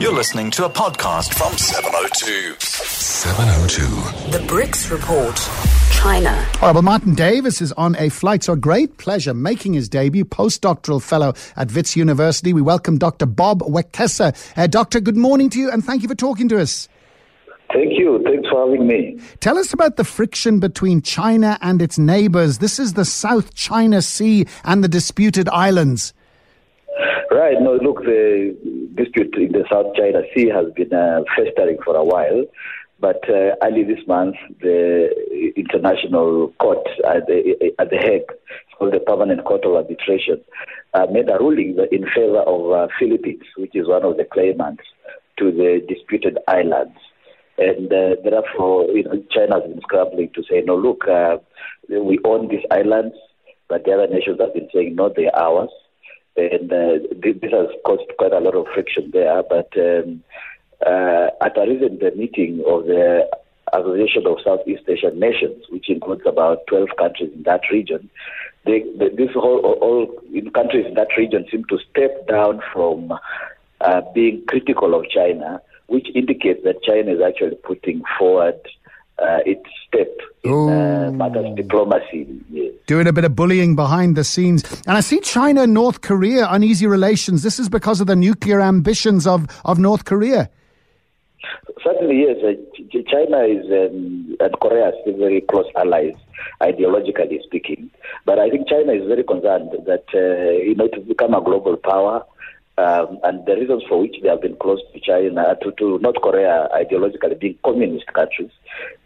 You're listening to a podcast from 702. 702. The BRICS Report. China. All right, well, Martin Davis is on a flight, so a great pleasure making his debut, postdoctoral fellow at Wits University. We welcome Dr. Bob Wekesa. Uh, doctor, good morning to you, and thank you for talking to us. Thank you. Thanks for having me. Tell us about the friction between China and its neighbors. This is the South China Sea and the disputed islands. Right. No, look, the dispute in the South China Sea has been uh, festering for a while. But uh, early this month, the International Court at the, at the Hague, called the Permanent Court of Arbitration, uh, made a ruling in favor of uh, Philippines, which is one of the claimants to the disputed islands. And uh, therefore, you know, China has been scrambling to say, no, look, uh, we own these islands, but the other nations have been saying, no, they're ours. And uh, this has caused quite a lot of friction there. But um, uh, at a recent meeting of the Association of Southeast Asian Nations, which includes about 12 countries in that region, they, they, this whole all in countries in that region seem to step down from uh, being critical of China, which indicates that China is actually putting forward uh, its step in uh, matters of diplomacy. Doing a bit of bullying behind the scenes. And I see China and North Korea uneasy relations. This is because of the nuclear ambitions of, of North Korea. Certainly, yes. Uh, China is um, and Korea are still very close allies, ideologically speaking. But I think China is very concerned that uh, you become a global power, um, and the reasons for which they have been close to China, to, to North Korea, ideologically being communist countries,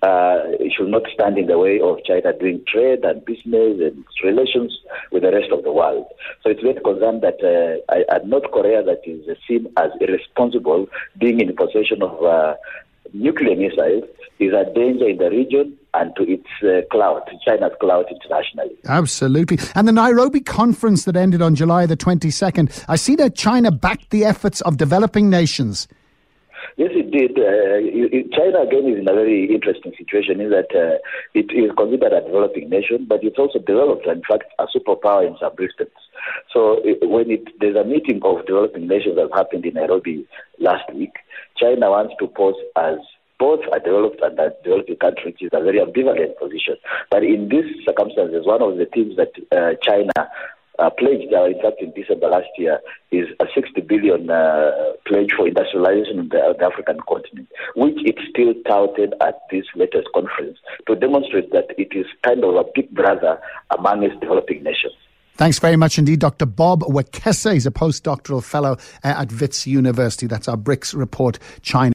uh, should not stand in the way of China doing trade and business and relations with the rest of the world. So it's very concerned that uh, North Korea, that is seen as irresponsible, being in possession of uh, nuclear missiles, is a danger in the region and to its uh, clout, China's clout internationally. Absolutely. And the Nairobi conference that ended on July the 22nd, I see that China backed the efforts of developing nations. Yes, it did. Uh, China, again, is in a very interesting situation in that uh, it is considered a developing nation, but it's also developed, and in fact, a superpower in some respects. So when it, there's a meeting of developing nations that happened in Nairobi last week, China wants to pose as both a developed and developing country, which is a very ambivalent position. But in these circumstances, one of the things that uh, China uh, pledged, uh, in fact, in December last year, is a 60 billion uh, pledge for industrialization of the, the, African continent, which it still touted at this latest conference to demonstrate that it is kind of a big brother among its developing nations. Thanks very much indeed, Dr. Bob Wekesa. He's a postdoctoral fellow uh, at Wits University. That's our BRICS report, China.